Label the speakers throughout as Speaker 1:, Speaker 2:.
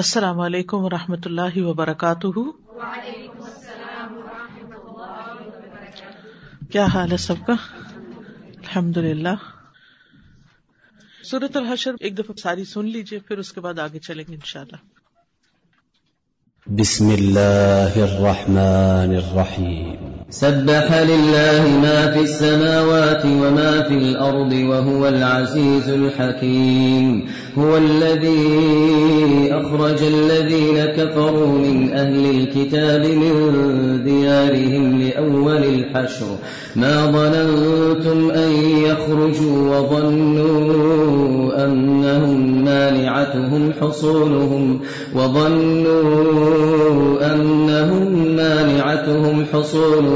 Speaker 1: السلام علیکم و رحمۃ اللہ وبرکاتہ کیا حال ہے سب کا الحمد للہ صورت الحشر ایک دفعہ ساری سن لیجیے پھر اس کے بعد آگے چلیں گے ان شاء
Speaker 2: اللہ الرحمن الرحیم سبح لله ما في السماوات وما في الأرض وهو العزيز الحكيم هو الذي أخرج الذين كفروا من أهل الكتاب من ديارهم لأول الحشر ما ظننتم أن يخرجوا وظنوا أنهم مانعتهم حصولهم وظنوا أنهم مانعتهم حصولهم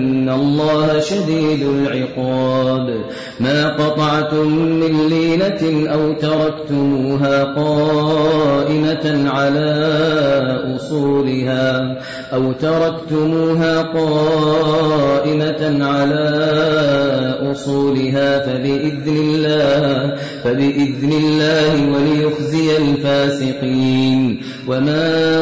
Speaker 2: إن الله شديد العقاب ما قطعتم من لينة أو تركتموها قائمة على أصولها أو تركتموها قائمة على أصولها فبإذن الله فبإذن الله وليخزي الفاسقين وما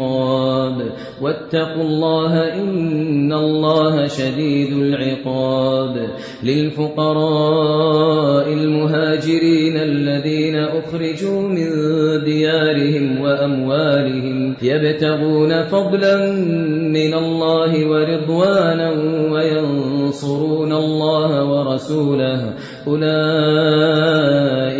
Speaker 2: العقاب واتقوا الله إن الله شديد العقاب للفقراء المهاجرين الذين أخرجوا من ديارهم وأموالهم يبتغون فضلا من الله ورضوانا وينصرون الله ورسوله أولئك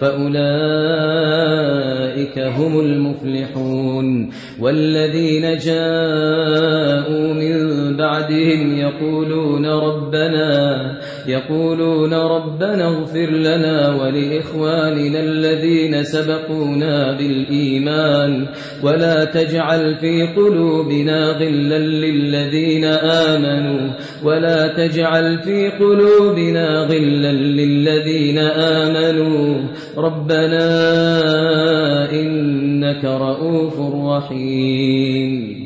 Speaker 2: فأولئك هم المفلحون والذين جاءوا من بعدهم يقولون ربنا يقولون ربنا اغفر لنا ولإخواننا الذين سبقونا بالإيمان ولا تجعل في قلوبنا غلا للذين آمنوا ولا تجعل في قلوبنا غلا للذين آمنوا ربنا إنك رؤوف رحيم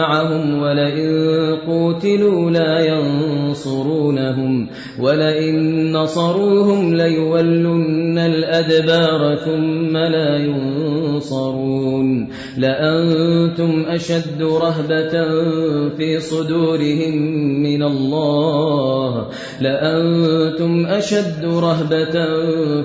Speaker 2: معهم ولئن قوتلوا لا ينصرونهم ولئن نصروهم ليولن الأدبار ثم لا ينصرون لأنتم أشد رهبة في صدورهم من الله لأنتم أشد رهبة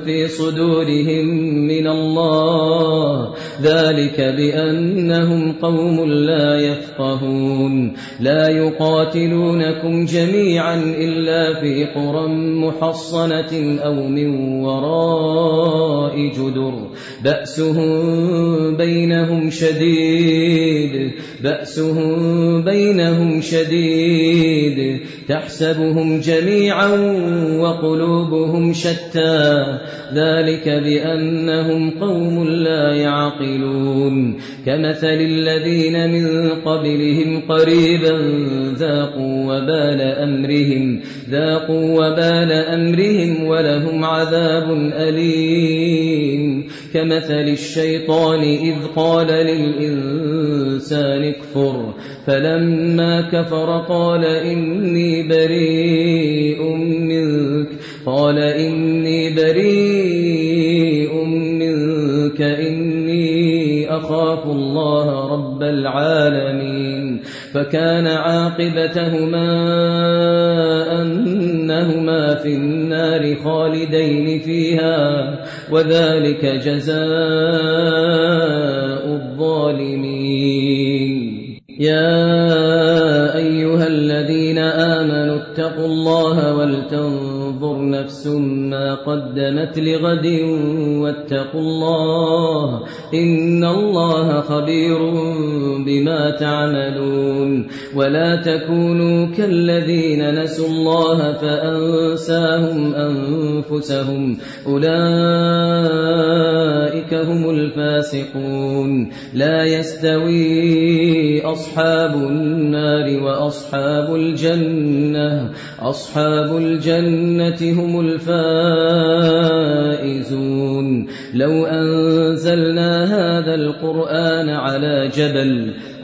Speaker 2: في صدورهم من الله ذلك بأنهم قوم لا يفقهون تفقهون لا يقاتلونكم جميعا إلا في قرى محصنة أو من وراء جدر بأسهم بينهم شديد بأسهم بينهم شديد تحسبهم جميعا وقلوبهم شتى ذلك بأنهم قوم لا يعقلون كمثل الذين من قبل عمرهم قريبا ذاقوا وبال أمرهم ذاقوا وبال أمرهم ولهم عذاب أليم كمثل الشيطان إذ قال للإنسان اكفر فلما كفر قال إني بريء منك قال إني بريء يخاف الله رب العالمين فكان عاقبتهما أنهما في النار خالدين فيها وذلك جزاء الظالمين يا أيها الذين آمنوا اتقوا الله ولتنظروا فانظر نفس ما قدمت لغد واتقوا الله إن الله خبير بما تعملون ولا تكونوا كالذين نسوا الله فأنساهم أنفسهم أولئك هم الفاسقون لا يستوين أصحاب النار وأصحاب الجنة أصحاب الجنة هم الفائزون لو أنزلنا هذا القرآن على جبل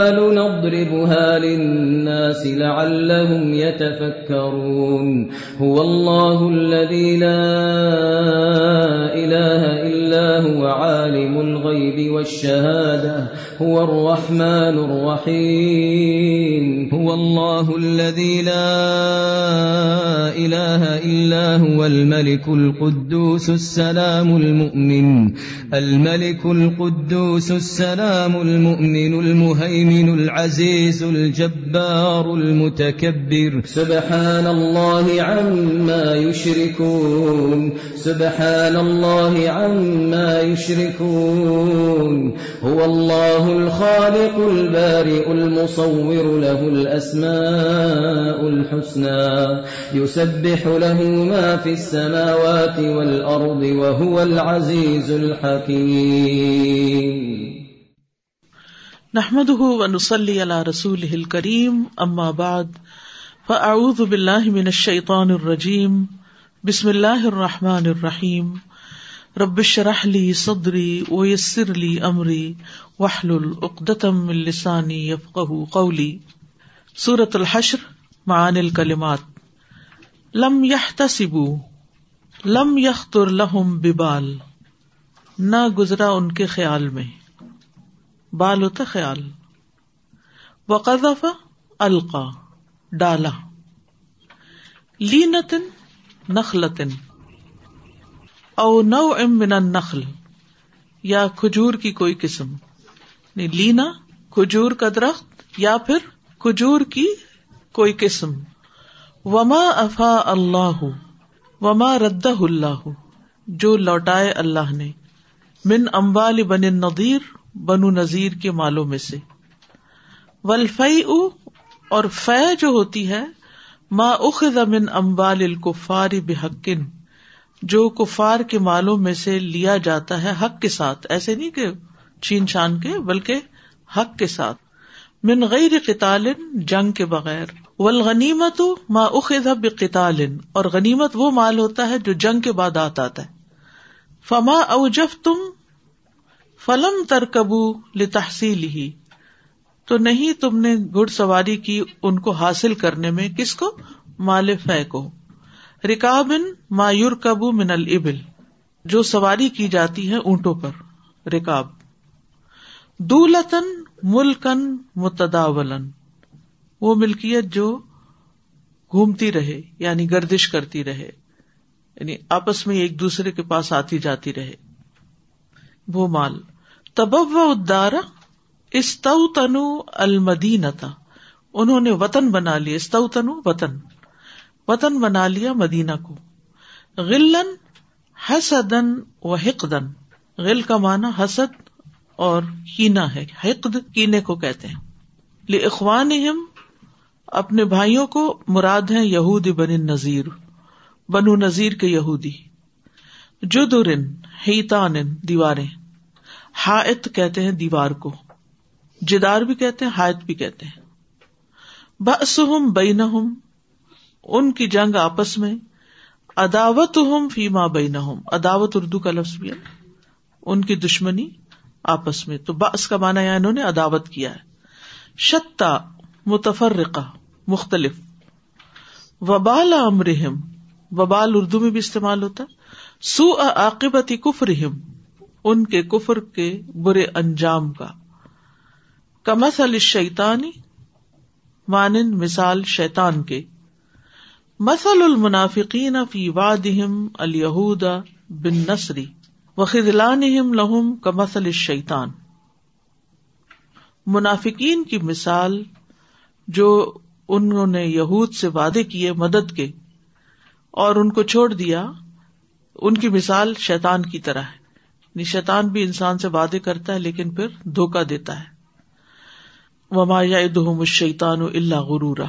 Speaker 2: الجبال نضربها للناس لعلهم يتفكرون هو الله الذي لا إله إلا هو عالم الغيب والشهادة هو الرحمن الرحيم هو الله الذي لا إله إلا هو الملك القدوس السلام المؤمن الملك القدوس السلام المؤمن المهيمن المهيمن العزيز الجبار المتكبر سبحان الله عما يشركون سبحان الله عما يشركون هو الله الخالق البارئ المصور له الأسماء الحسنى يسبح له ما في السماوات والأرض وهو العزيز الحكيم
Speaker 1: نحمد ونسلی نسلی عل رسول کریم اما بعد فاعوذ باللہ من الشیطان الرجیم بسم اللہ الرحمٰن الرحیم ربشرحلی صدری ویسر لی امری واہل العدتم السانی یفقہ قولی سورت الحشر معنی الکلمات لم ہ تسیب لم كرل ببال نہ گزرا ان کے خیال میں بال ہوتا خیال القا ڈالا لینتن نخلتن او نو ام نخل یا کھجور کی کوئی قسم یعنی لینا کھجور کا درخت یا پھر کھجور کی کوئی قسم وما افا اللہ وما رد اللہ جو لوٹائے اللہ نے من امبال بن ندیر بنو نذیر کے مالوں میں سے او اور فہ جو ہوتی ہے ما امبال امبالفار بحقن جو کفار کے مالوں میں سے لیا جاتا ہے حق کے ساتھ ایسے نہیں کہ چھین چان کے بلکہ حق کے ساتھ من غیر قتال جنگ کے بغیر ولغنیمت ما اخذ بقتال اور غنیمت وہ مال ہوتا ہے جو جنگ کے بعد آتا ہے فما او تم فلم تر کبو ہی تو نہیں تم نے گڑ سواری کی ان کو حاصل کرنے میں کس کو مال کو رکابن مایور کبو من البل جو سواری کی جاتی ہے اونٹوں پر رکاب دولتن ملکن متداولن وہ ملکیت جو گھومتی رہے یعنی گردش کرتی رہے یعنی آپس میں ایک دوسرے کے پاس آتی جاتی رہے وہ مال تب و استو تنو المدینتا انہوں نے وطن بنا لیا تنو وطن وطن بنا لیا مدینہ کو غلن حسد و غل کا اور کینا ہے حقد کینے کو کہتے ہیں اخوان اپنے بھائیوں کو مراد ہے یہودی بن نذیر بنو نذیر کے یہودی جد ہیتان دیواریں ہائت کہتے ہیں دیوار کو جدار بھی کہتے ہیں ہائت بھی کہتے ہیں بس ہوں بین ہوں ان کی جنگ آپس میں اداوت ہوں فیما بین اداوت اردو کا لفظ بھی ہے ان کی دشمنی آپس میں تو بس کا مانا یا انہوں نے اداوت کیا ہے شتا متفر مختلف وبال امرحم وبال اردو میں بھی استعمال ہوتا سو اقبتی کف رحم ان کے کفر کے برے انجام کا کمس علی شیتانی مانن مثال شیتان کے مسل المنافقین فی وادہم الہود بن نسری وخید کمسل شیتان منافقین کی مثال جو انہوں نے یہود سے وعدے کیے مدد کے اور ان کو چھوڑ دیا ان کی مثال شیتان کی طرح ہے شیطان بھی انسان سے وعدے کرتا ہے لیکن پھر دھوکا دیتا ہے وما غرورا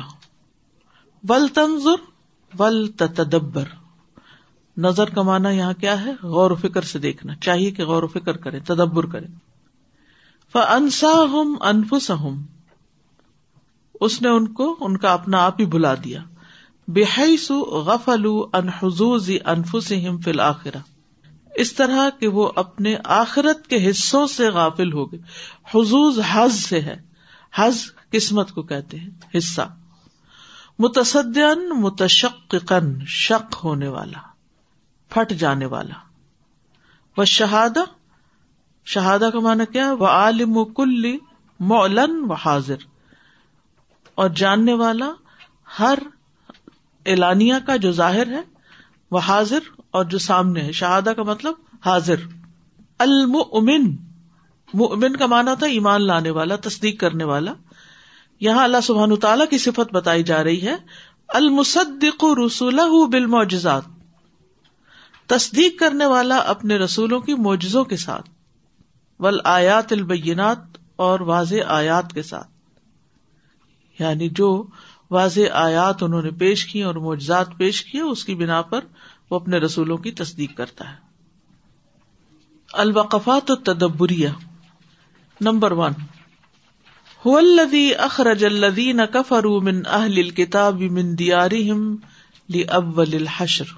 Speaker 1: نظر کمانا یہاں کیا ہے غور و فکر سے دیکھنا چاہیے کہ غور و فکر کرے تدبر کرے انفس ہوں اس نے ان کو ان کا اپنا آپ ہی بلا دیا غفلوا غفلو حظوظ حضو فی انفسرا اس طرح کہ وہ اپنے آخرت کے حصوں سے غافل ہو گئے حضوز حز سے ہے حز قسمت کو کہتے ہیں حصہ متصدین شک ہونے والا پھٹ جانے والا وہ شہادہ شہادا کا مانا کیا وہ عالم و کل مولن و حاضر اور جاننے والا ہر اعلانیہ کا جو ظاہر ہے وہ حاضر اور جو سامنے ہے شہادہ کا مطلب حاضر مؤمن کا مانا تھا ایمان لانے والا تصدیق کرنے والا یہاں اللہ سبحان کی صفت بتائی جا رہی ہے المصدق رسول رسولہ بل تصدیق کرنے والا اپنے رسولوں کی معجزوں کے ساتھ ول آیات البینات اور واضح آیات کے ساتھ یعنی جو واضح آیات انہوں نے پیش کی اور معجزات پیش کیے اس کی بنا پر وہ اپنے رسولوں کی تصدیق کرتا ہے الوقفات و الحشر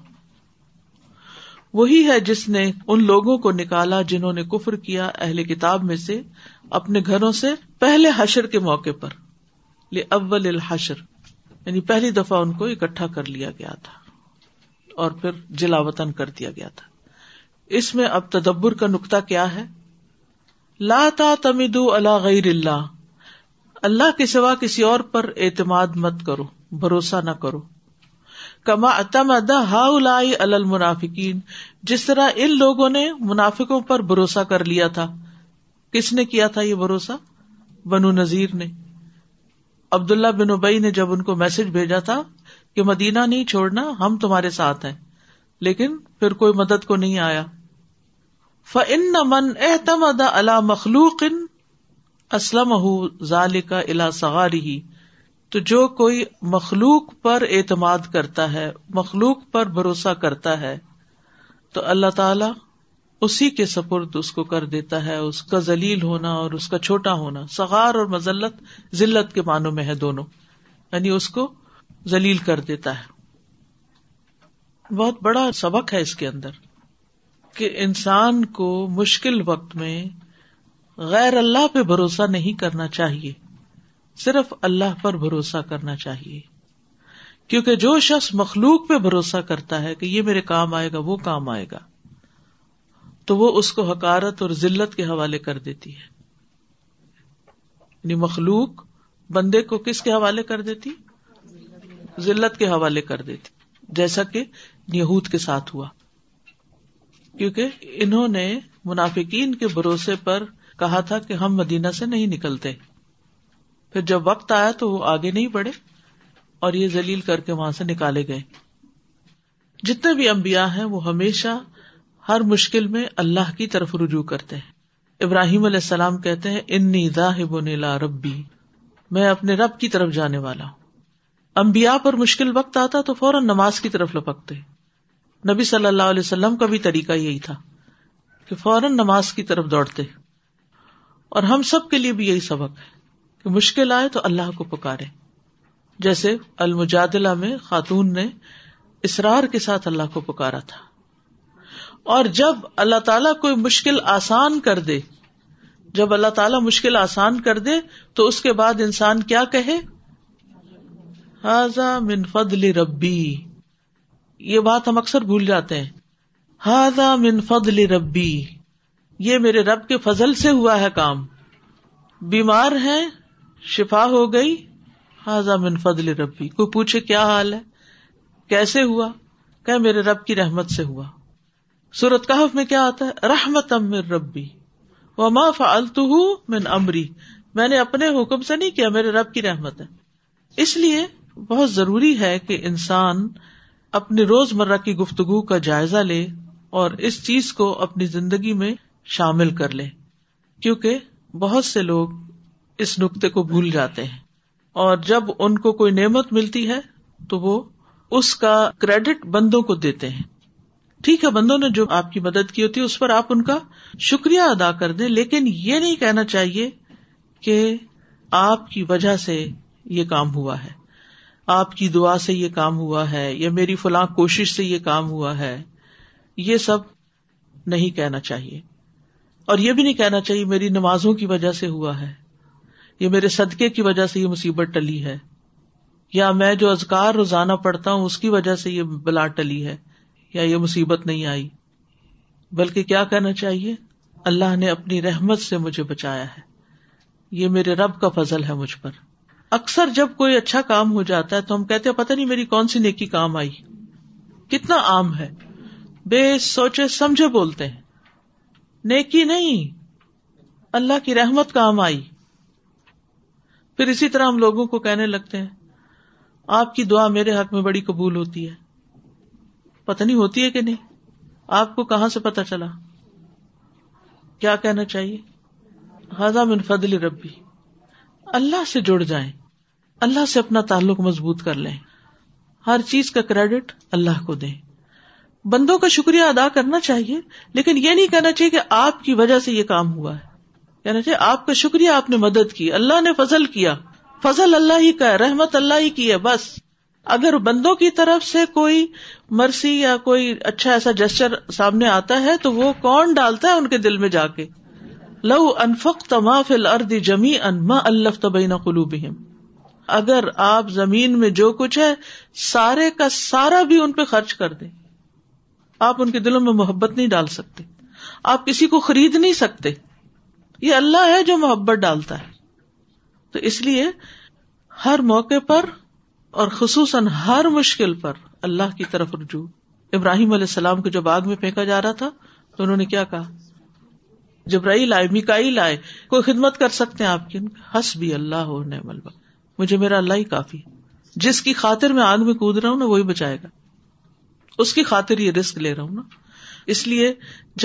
Speaker 1: وہی ہے جس نے ان لوگوں کو نکالا جنہوں نے کفر کیا اہل کتاب میں سے اپنے گھروں سے پہلے حشر کے موقع پر لی اول الحشر یعنی پہلی دفعہ ان کو اکٹھا کر لیا گیا تھا اور جلا وطن کر دیا گیا تھا اس میں اب تدبر کا نقطہ کیا ہے لا تا اللہ اللہ اللہ غیر کے سوا کسی اور پر اعتماد مت کرو بھروسہ نہ کرو کما مدا ہا لائی المنافکین جس طرح ان لوگوں نے منافقوں پر بھروسہ کر لیا تھا کس نے کیا تھا یہ بھروسہ بنو نذیر نے عبداللہ بن ابئی نے جب ان کو میسج بھیجا تھا کہ مدینہ نہیں چھوڑنا ہم تمہارے ساتھ ہیں لیکن پھر کوئی مدد کو نہیں آیا فن احتم احتمد اللہ مخلوق ان اسلم ظال کا سغاری سواری تو جو کوئی مخلوق پر اعتماد کرتا ہے مخلوق پر بھروسہ کرتا ہے تو اللہ تعالی اسی کے سپرد اس کو کر دیتا ہے اس کا ذلیل ہونا اور اس کا چھوٹا ہونا سغار اور مزلت ذلت کے معنوں میں ہے دونوں یعنی اس کو ذلیل کر دیتا ہے بہت بڑا سبق ہے اس کے اندر کہ انسان کو مشکل وقت میں غیر اللہ پہ بھروسہ نہیں کرنا چاہیے صرف اللہ پر بھروسہ کرنا چاہیے کیونکہ جو شخص مخلوق پہ بھروسہ کرتا ہے کہ یہ میرے کام آئے گا وہ کام آئے گا تو وہ اس کو حکارت اور ذلت کے حوالے کر دیتی ہے یعنی مخلوق بندے کو کس کے حوالے کر دیتی ذلت کے حوالے کر دیتی جیسا کہ یہود کے ساتھ ہوا کیونکہ انہوں نے منافقین کے بھروسے پر کہا تھا کہ ہم مدینہ سے نہیں نکلتے پھر جب وقت آیا تو وہ آگے نہیں بڑھے اور یہ زلیل کر کے وہاں سے نکالے گئے جتنے بھی امبیا ہیں وہ ہمیشہ ہر مشکل میں اللہ کی طرف رجوع کرتے ہیں ابراہیم علیہ السلام کہتے ہیں انی ذاہب نلا ربی میں اپنے رب کی طرف جانے والا ہوں امبیا پر مشکل وقت آتا تو فوراً نماز کی طرف لپکتے نبی صلی اللہ علیہ وسلم کا بھی طریقہ یہی تھا کہ فوراً نماز کی طرف دوڑتے اور ہم سب کے لیے بھی یہی سبق ہے کہ مشکل آئے تو اللہ کو پکارے جیسے المجادلہ میں خاتون نے اسرار کے ساتھ اللہ کو پکارا تھا اور جب اللہ تعالیٰ کوئی مشکل آسان کر دے جب اللہ تعالیٰ مشکل آسان کر دے تو اس کے بعد انسان کیا کہے ہاضا فضل ربی یہ بات ہم اکثر بھول جاتے ہیں ہاضا فضل ربی یہ میرے رب کے فضل سے ہوا ہے کام بیمار ہے شفا ہو گئی من فضل ربی کوئی پوچھے کیا حال ہے کیسے ہوا کہ میرے رب کی رحمت سے ہوا سورت کہف میں کیا آتا ہے رحمت امر ربی من امری میں نے اپنے حکم سے نہیں کیا میرے رب کی رحمت ہے اس لیے بہت ضروری ہے کہ انسان اپنی روز مرہ کی گفتگو کا جائزہ لے اور اس چیز کو اپنی زندگی میں شامل کر لے کیونکہ بہت سے لوگ اس نقطے کو بھول جاتے ہیں اور جب ان کو کوئی نعمت ملتی ہے تو وہ اس کا کریڈٹ بندوں کو دیتے ہیں ٹھیک ہے بندوں نے جو آپ کی مدد کی ہوتی ہے اس پر آپ ان کا شکریہ ادا کر دیں لیکن یہ نہیں کہنا چاہیے کہ آپ کی وجہ سے یہ کام ہوا ہے آپ کی دعا سے یہ کام ہوا ہے یا میری فلاں کوشش سے یہ کام ہوا ہے یہ سب نہیں کہنا چاہیے اور یہ بھی نہیں کہنا چاہیے میری نمازوں کی وجہ سے ہوا ہے یہ میرے صدقے کی وجہ سے یہ مصیبت ٹلی ہے یا میں جو ازکار روزانہ پڑھتا ہوں اس کی وجہ سے یہ بلا ٹلی ہے یا یہ مصیبت نہیں آئی بلکہ کیا کہنا چاہیے اللہ نے اپنی رحمت سے مجھے بچایا ہے یہ میرے رب کا فضل ہے مجھ پر اکثر جب کوئی اچھا کام ہو جاتا ہے تو ہم کہتے ہیں پتا نہیں میری کون سی نیکی کام آئی کتنا عام ہے بے سوچے سمجھے بولتے ہیں نیکی نہیں اللہ کی رحمت کام آئی پھر اسی طرح ہم لوگوں کو کہنے لگتے ہیں آپ کی دعا میرے حق میں بڑی قبول ہوتی ہے پتہ نہیں ہوتی ہے کہ نہیں آپ کو کہاں سے پتا چلا کیا کہنا چاہیے من فضل ربی اللہ سے جڑ جائیں اللہ سے اپنا تعلق مضبوط کر لیں ہر چیز کا کریڈٹ اللہ کو دیں بندوں کا شکریہ ادا کرنا چاہیے لیکن یہ نہیں کہنا چاہیے کہ آپ کی وجہ سے یہ کام ہوا ہے کہنا چاہیے آپ کا شکریہ آپ نے مدد کی اللہ نے فضل کیا فضل اللہ ہی کا ہے رحمت اللہ ہی کی ہے بس اگر بندوں کی طرف سے کوئی مرسی یا کوئی اچھا ایسا جسچر سامنے آتا ہے تو وہ کون ڈالتا ہے ان کے دل میں جا کے لو انفق تما فل ارد جمی انبئی نہ کلو بھی اگر آپ زمین میں جو کچھ ہے سارے کا سارا بھی ان پہ خرچ کر دیں آپ ان کے دلوں میں محبت نہیں ڈال سکتے آپ کسی کو خرید نہیں سکتے یہ اللہ ہے جو محبت ڈالتا ہے تو اس لیے ہر موقع پر اور خصوصاً ہر مشکل پر اللہ کی طرف رجوع ابراہیم علیہ السلام کو جب آگ میں پھینکا جا رہا تھا تو انہوں نے کیا کہا جبرائی لائے مکائی لائے کوئی خدمت کر سکتے ہیں آپ کی ہس بھی اللہ ہو مجھے میرا اللہ ہی کافی جس کی خاطر میں آگ میں کود رہا ہوں نا وہی بچائے گا اس کی خاطر یہ رسک لے رہا ہوں نا اس لیے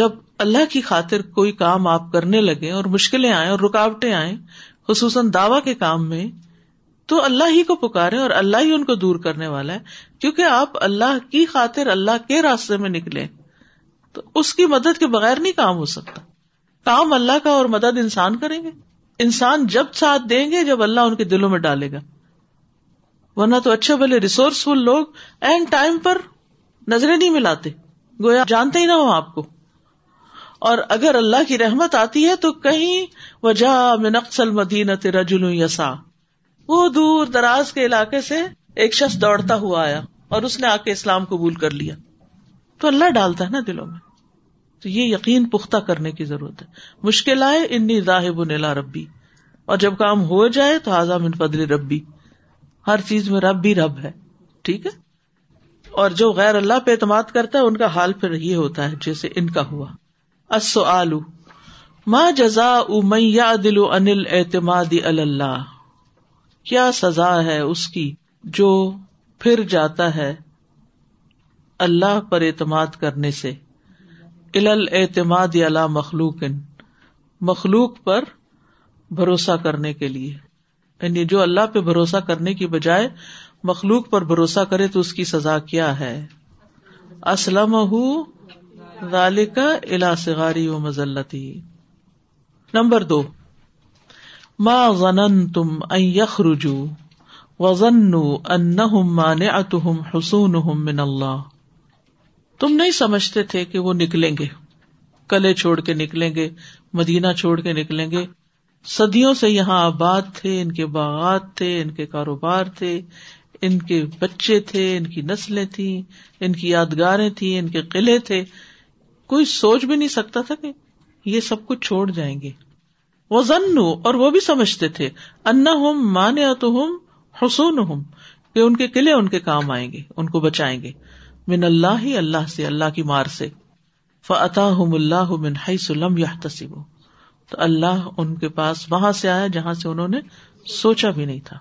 Speaker 1: جب اللہ کی خاطر کوئی کام آپ کرنے لگے اور مشکلیں آئیں اور رکاوٹیں آئیں خصوصاً دعوی کے کام میں تو اللہ ہی کو پکارے اور اللہ ہی ان کو دور کرنے والا ہے کیونکہ آپ اللہ کی خاطر اللہ کے راستے میں نکلے تو اس کی مدد کے بغیر نہیں کام ہو سکتا کام اللہ کا اور مدد انسان کریں گے انسان جب ساتھ دیں گے جب اللہ ان کے دلوں میں ڈالے گا ورنہ تو اچھے بھلے ریسورسفل لوگ اینڈ ٹائم پر نظریں نہیں ملاتے گویا جانتے ہی نہ ہو آپ کو اور اگر اللہ کی رحمت آتی ہے تو کہیں وجہ میں نقصل مدینہ ترا جلو یسا وہ دور دراز کے علاقے سے ایک شخص دوڑتا ہوا آیا اور اس نے آ کے اسلام قبول کر لیا تو اللہ ڈالتا ہے نا دلوں میں تو یہ یقین پختہ کرنے کی ضرورت ہے مشکل آئے انی راہب نیلا ربی اور جب کام ہو جائے تو آزام ہزام ربی ہر چیز میں رب بھی رب ہے ٹھیک ہے اور جو غیر اللہ پہ اعتماد کرتا ہے ان کا حال پھر یہ ہوتا ہے جیسے ان کا ہوا اصو آلو ماں جزا می انل اعتماد اللہ کیا سزا ہے اس کی جو پھر جاتا ہے اللہ پر اعتماد کرنے سے الل اعتماد اللہ مخلوق مخلوق پر بھروسہ کرنے کے لیے یعنی جو اللہ پہ بھروسہ کرنے کی بجائے مخلوق پر بھروسہ کرے تو اس کی سزا کیا ہے اسلم کا الا سگاری و مزلتی نمبر دو ماں ذن تم رجو وزن حسون من اللہ تم نہیں سمجھتے تھے کہ وہ نکلیں گے کلے چھوڑ کے نکلیں گے مدینہ چھوڑ کے نکلیں گے صدیوں سے یہاں آباد تھے ان کے باغات تھے ان کے کاروبار تھے ان کے بچے تھے ان کی نسلیں تھیں ان کی یادگاریں تھیں ان کے قلعے تھے کوئی سوچ بھی نہیں سکتا تھا کہ یہ سب کچھ چھوڑ جائیں گے وہ ضن اور وہ بھی سمجھتے تھے انا مان تو ہوں حسون کہ ان کے قلعے ان کے کام آئیں گے ان کو بچائیں گے من اللہ ہی اللہ سے اللہ کی مار سے اللہ من ہائی سلم یا تو اللہ ان کے پاس وہاں سے آیا جہاں سے انہوں نے سوچا بھی نہیں تھا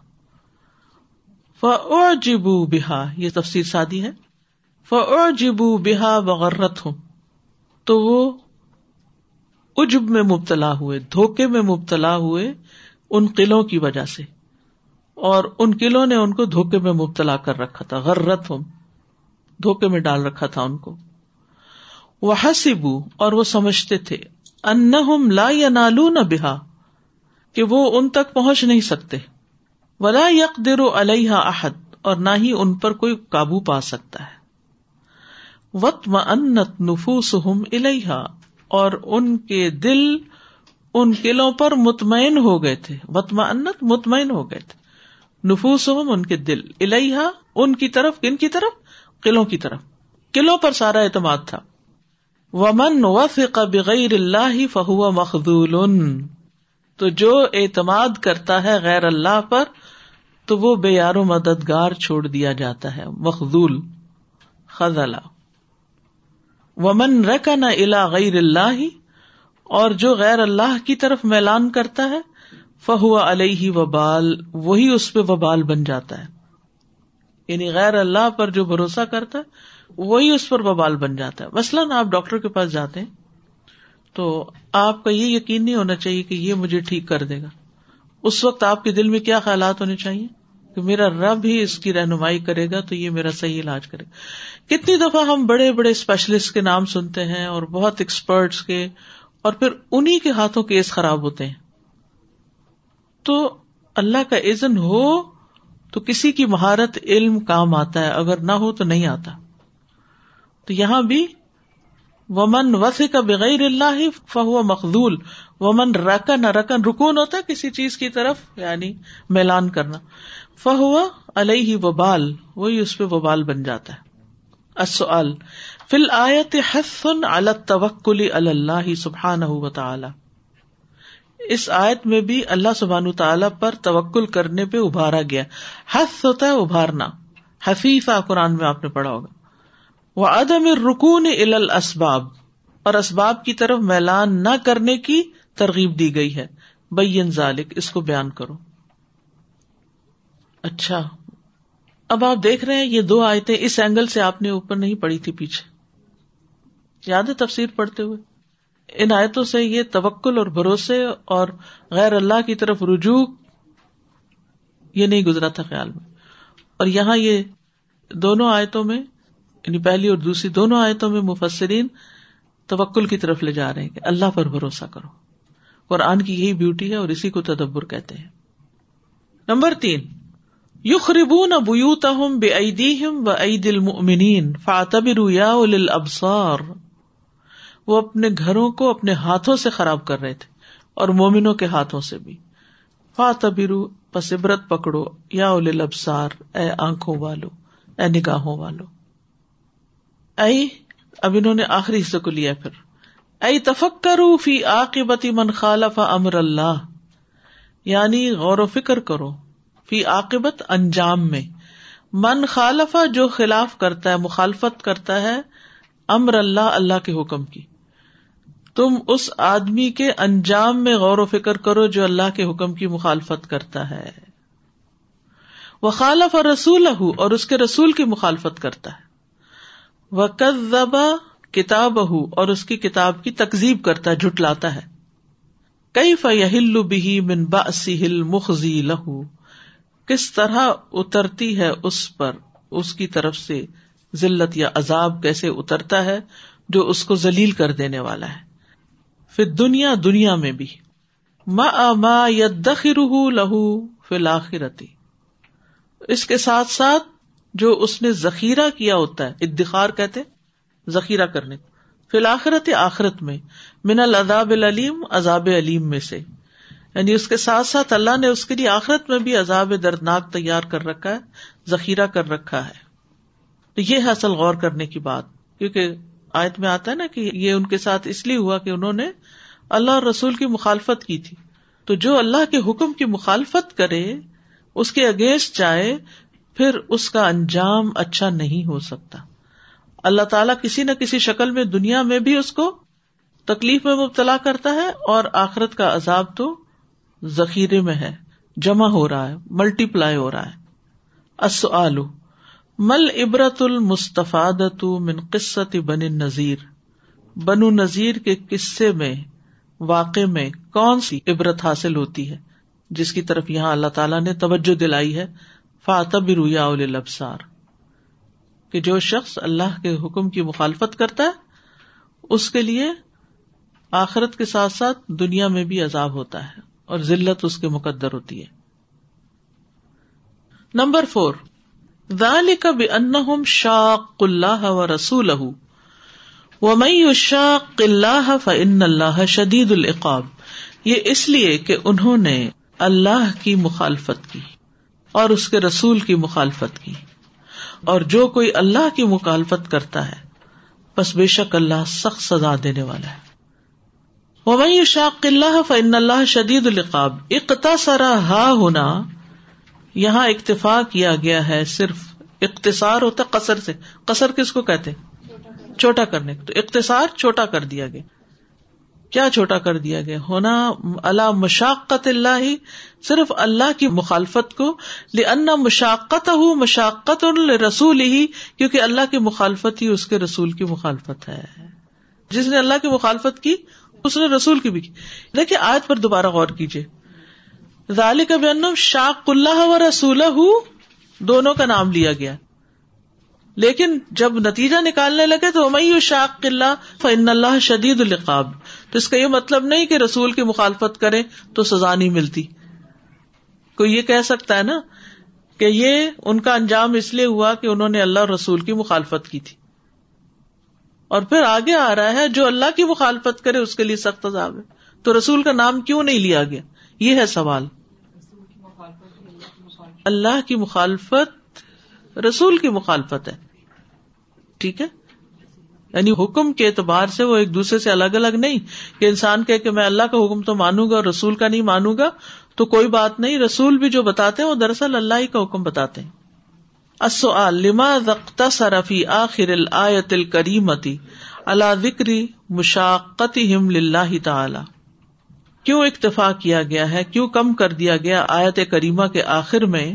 Speaker 1: فر بہا یہ تفصیل سادی ہے فر بہا بغرت ہوں تو وہ میں مبتلا ہوئے دھوکے میں مبتلا ہوئے ان قلعوں کی وجہ سے اور ان قلعوں نے ان کو دھوکے میں مبتلا کر رکھا تھا غرت دھوکے میں ڈال رکھا تھا ان کو وہ سبو اور وہ سمجھتے تھے ان لا یا نالو نہ بہا کہ وہ ان تک پہنچ نہیں سکتے ولا یک و علیہ احد اور نہ ہی ان پر کوئی قابو پا سکتا ہے نفوس الحا اور ان کے دل ان قلعوں پر مطمئن ہو گئے تھے وطمانت مطمئن ہو گئے تھے نفوسم ان کے دل الحا ان کی طرف کن کی طرف قلعوں کی طرف قلعوں پر سارا اعتماد تھا ومن وفق بغیر اللہ فہو مخدول تو جو اعتماد کرتا ہے غیر اللہ پر تو وہ بے یار و مددگار چھوڑ دیا جاتا ہے مخدول خزلہ ومن رکا نہ غیر اللہ اور جو غیر اللہ کی طرف میلان کرتا ہے فہو علیہ وبال وہی اس پہ وبال بن جاتا ہے یعنی غیر اللہ پر جو بھروسہ کرتا ہے وہی اس پر ببال بن جاتا ہے مثلاً آپ ڈاکٹر کے پاس جاتے ہیں تو آپ کا یہ یقین نہیں ہونا چاہیے کہ یہ مجھے ٹھیک کر دے گا اس وقت آپ کے دل میں کیا خیالات ہونے چاہیے کہ میرا رب ہی اس کی رہنمائی کرے گا تو یہ میرا صحیح علاج کرے گا کتنی دفعہ ہم بڑے بڑے اسپیشلسٹ کے نام سنتے ہیں اور بہت ایکسپرٹس کے اور پھر انہیں کے ہاتھوں کیس خراب ہوتے ہیں تو اللہ کا عزن ہو تو کسی کی مہارت علم کام آتا ہے اگر نہ ہو تو نہیں آتا تو یہاں بھی ومن وس کا بغیر اللہ ہی فہو مخدول ومن رکن رکن رکون ہوتا ہے کسی چیز کی طرف یعنی میلان کرنا فہ وبال وہی اس پہ وبال بن جاتا ہے فل آیت علی التوکل الکلی اللہ سبحان اس آیت میں بھی اللہ سبحان تعالی پر توکل کرنے پہ ابھارا گیا حس ہوتا ہے ابھارنا حفیفہ قرآن میں آپ نے پڑھا ہوگا وہ ادم رکون اصباب اور اسباب کی طرف میلان نہ کرنے کی ترغیب دی گئی ہے بین ذالک اس کو بیان کرو اچھا اب آپ دیکھ رہے ہیں یہ دو آیتیں اس اینگل سے آپ نے اوپر نہیں پڑی تھی پیچھے یاد ہے تفصیل پڑھتے ہوئے ان آیتوں سے یہ توکل اور بھروسے اور غیر اللہ کی طرف رجوع یہ نہیں گزرا تھا خیال میں اور یہاں یہ دونوں آیتوں میں یعنی پہلی اور دوسری دونوں آیتوں میں مفسرین توکل کی طرف لے جا رہے ہیں کہ اللہ پر بھروسہ کرو اور آن کی یہی بیوٹی ہے اور اسی کو تدبر کہتے ہیں نمبر تین یخربون خب نہ بوتا ہوں بے عید بید مین فا تبرو اپنے گھروں کو اپنے ہاتھوں سے خراب کر رہے تھے اور مومنوں کے ہاتھوں سے بھی فاعتبروا پس عبرت پکڑو یا الا ابسار اے آنکھوں والو اے نگاہوں والو اے اب انہوں نے آخری حصے کو لیا پھر اے تفکروا فی عاقبت بتی من خالف امر اللہ یعنی غور و فکر کرو فی عاقبت انجام میں من خالفا جو خلاف کرتا ہے مخالفت کرتا ہے امر اللہ اللہ کے حکم کی تم اس آدمی کے انجام میں غور و فکر کرو جو اللہ کے حکم کی مخالفت کرتا ہے وہ خالف اور رسول ہوں اور اس کے رسول کی مخالفت کرتا ہے وہ کزبا کتاب اور اس کی کتاب کی تکزیب کرتا ہے جٹلاتا ہے کئی بہی من باسی ہل مخضی لہو کس طرح اترتی ہے اس پر اس کی طرف سے ذلت یا عذاب کیسے اترتا ہے جو اس کو ذلیل کر دینے والا ہے پھر دنیا دنیا میں بھی ما ما یدخر لہو فی الآخرتی اس کے ساتھ ساتھ جو اس نے ذخیرہ کیا ہوتا ہے ادخار کہتے ذخیرہ کرنے فی الآخرت آخرت میں من العذاب العلیم عذاب علیم میں سے یعنی اس کے ساتھ ساتھ اللہ نے اس کے لیے آخرت میں بھی عذاب دردناک تیار کر رکھا ہے ذخیرہ کر رکھا ہے تو یہ ہے اصل غور کرنے کی بات کیونکہ آیت میں آتا ہے نا کہ یہ ان کے ساتھ اس لیے ہوا کہ انہوں نے اللہ اور رسول کی مخالفت کی تھی تو جو اللہ کے حکم کی مخالفت کرے اس کے اگینسٹ جائے پھر اس کا انجام اچھا نہیں ہو سکتا اللہ تعالیٰ کسی نہ کسی شکل میں دنیا میں بھی اس کو تکلیف میں مبتلا کرتا ہے اور آخرت کا عذاب تو ذخیرے میں ہے جمع ہو رہا ہے ملٹی پلائی ہو رہا ہے مل عبرت المستفاد من قصت بن نذیر بنو نذیر کے قصے میں واقع میں کون سی عبرت حاصل ہوتی ہے جس کی طرف یہاں اللہ تعالیٰ نے توجہ دلائی ہے فاتب رویا لبسار کہ جو شخص اللہ کے حکم کی مخالفت کرتا ہے اس کے لیے آخرت کے ساتھ ساتھ دنیا میں بھی عذاب ہوتا ہے اور ذلت اس کے مقدر ہوتی ہے نمبر فور کا بن شاق اللہ و رسول شاق اللہ فن اللہ شدید العقاب یہ اس لیے کہ انہوں نے اللہ کی مخالفت کی اور اس کے رسول کی مخالفت کی اور جو کوئی اللہ کی مخالفت کرتا ہے بس بے شک اللہ سخت سزا دینے والا ہے مب اللہ فن اللہ شدید القاب اقتاثر ہا ہونا یہاں اکتفا کیا گیا ہے صرف اختصار ہوتا قصر سے قصر کس کو کہتے چھوٹا کرنے تو اختصار دیا گیا کیا چھوٹا کر دیا گیا ہونا اللہ مشاقت اللہ ہی صرف اللہ کی مخالفت کو ان مشاقت ہوں مشاقت رسول ہی کیونکہ اللہ کی مخالفت ہی اس کے رسول کی مخالفت ہے جس نے اللہ کی مخالفت کی اس نے رسول کی بھی کی دیکھیے آج پر دوبارہ غور کیجیے ذالی کا اللہ شاخ رسول دونوں کا نام لیا گیا لیکن جب نتیجہ نکالنے لگے تو میں شاخ قلعہ شدید القاب تو اس کا یہ مطلب نہیں کہ رسول کی مخالفت کرے تو سزا نہیں ملتی کوئی کہہ سکتا ہے نا کہ یہ ان کا انجام اس لیے ہوا کہ انہوں نے اللہ اور رسول کی مخالفت کی تھی اور پھر آگے آ رہا ہے جو اللہ کی مخالفت کرے اس کے لیے سخت عذاب ہے تو رسول کا نام کیوں نہیں لیا گیا یہ ہے سوال اللہ کی مخالفت رسول کی مخالفت ہے ٹھیک ہے یعنی حکم کے اعتبار سے وہ ایک دوسرے سے الگ الگ نہیں کہ انسان کہے کہ میں اللہ کا حکم تو مانوں گا اور رسول کا نہیں مانوں گا تو کوئی بات نہیں رسول بھی جو بتاتے ہیں وہ دراصل اللہ ہی کا حکم بتاتے ہیں اصو لما ذختی آخر الآت ال کریمتی اللہ تعالی اکتفا کیا گیا ہے کیوں کم کر دیا گیا آیت کریمہ کے آخر میں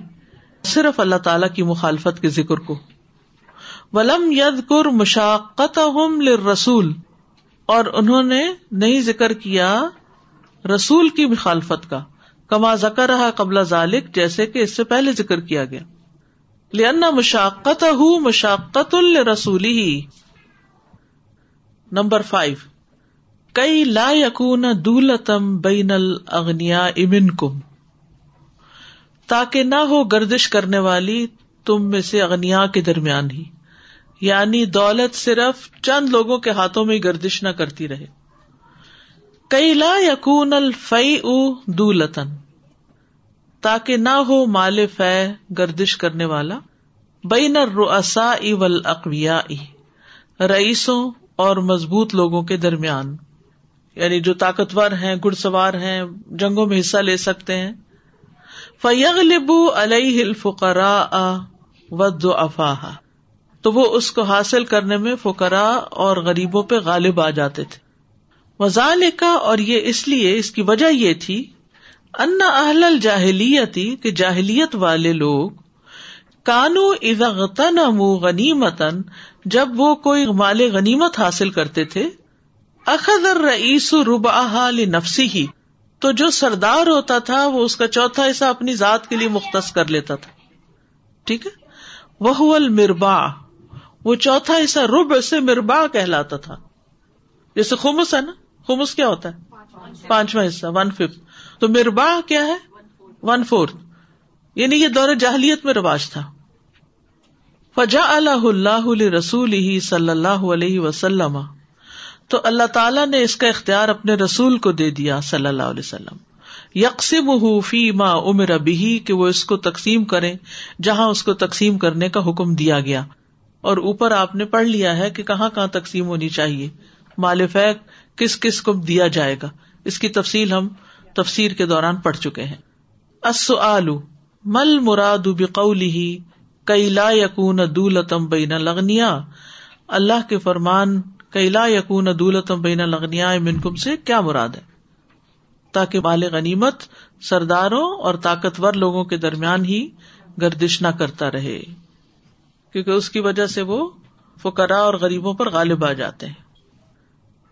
Speaker 1: صرف اللہ تعالی کی مخالفت کے ذکر کو ولم ید کر مشاقت رسول اور انہوں نے نہیں ذکر کیا رسول کی مخالفت کا کما ذکر رہا قبل ذالک جیسے کہ اس سے پہلے ذکر کیا گیا مشاقت مشاقت مشاکل رسولی نمبر فائیو کئی لا یقون دولتم بین الگنیا تاکہ نہ ہو گردش کرنے والی تم میں سے اگنیا کے درمیان ہی یعنی دولت صرف چند لوگوں کے ہاتھوں میں گردش نہ کرتی رہے کئی لا یقون دولتن تاکہ نہ ہو مال فی گردش کرنے والا بین رسا اول اقویا رئیسوں اور مضبوط لوگوں کے درمیان یعنی جو طاقتور ہیں گڑ سوار ہیں جنگوں میں حصہ لے سکتے ہیں فیغ لبو علیہ الفقرا ود وفاہ تو وہ اس کو حاصل کرنے میں فقرا اور غریبوں پہ غالب آ جاتے تھے مزال کا اور یہ اس لیے اس کی وجہ یہ تھی ان اہل الجاہلیتی کہ جاہلیت والے لوگ کانو غنیمتن جب وہ کوئی مال غنیمت حاصل کرتے تھے اخذر ریس نفسی تو جو سردار ہوتا تھا وہ اس کا چوتھا حصہ اپنی ذات کے لیے مختص کر لیتا تھا ٹھیک ہے وہ المربا وہ چوتھا حصہ رب سے مربا کہلاتا تھا جیسے خمس ہے نا خمس کیا ہوتا ہے پانچواں حصہ ون ففتھ تو مربا کیا ہے ون فورتھ یعنی یہ دور جاہلیت میں رواج تھا فجا اللہ اللہ رسول ہی صلی اللہ اللہ علیہ وسلم تو تعالیٰ نے اس کا اختیار اپنے رسول کو دے دیا صلی اللہ علیہ وسلم یکسم فی ماں امر ابی کہ وہ اس کو تقسیم کرے جہاں اس کو تقسیم کرنے کا حکم دیا گیا اور اوپر آپ نے پڑھ لیا ہے کہ کہاں کہاں تقسیم ہونی چاہیے مال فیک کس کس کو دیا جائے گا اس کی تفصیل ہم تفسیر کے دوران پڑھ چکے ہیں السؤالو مل مراد بقوله کئی لا یقون دولتم بین لگنیا اللہ کے فرمان کئی لا یقون دولتم بین لگنیا منکم سے کیا مراد ہے تاکہ مال غنیمت سرداروں اور طاقتور لوگوں کے درمیان ہی گردش نہ کرتا رہے کیونکہ اس کی وجہ سے وہ فکرا اور غریبوں پر غالب آ جاتے ہیں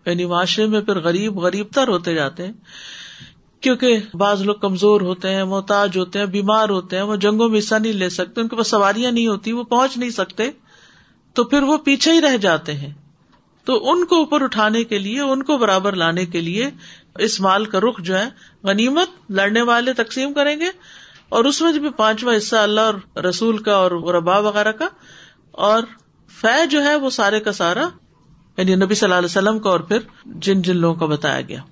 Speaker 1: یعنی معاشرے میں پھر غریب غریب تر ہوتے جاتے ہیں کیونکہ بعض لوگ کمزور ہوتے ہیں محتاج ہوتے ہیں بیمار ہوتے ہیں وہ جنگوں میں حصہ نہیں لے سکتے ان کے پاس سواریاں نہیں ہوتی وہ پہنچ نہیں سکتے تو پھر وہ پیچھے ہی رہ جاتے ہیں تو ان کو اوپر اٹھانے کے لیے ان کو برابر لانے کے لیے اس مال کا رخ جو ہے غنیمت لڑنے والے تقسیم کریں گے اور اس میں جب بھی پانچواں حصہ اللہ اور رسول کا اور ربا وغیرہ کا اور فی جو ہے وہ سارے کا سارا یعنی نبی صلی اللہ علیہ وسلم کا اور پھر جن جن لوگوں کا بتایا گیا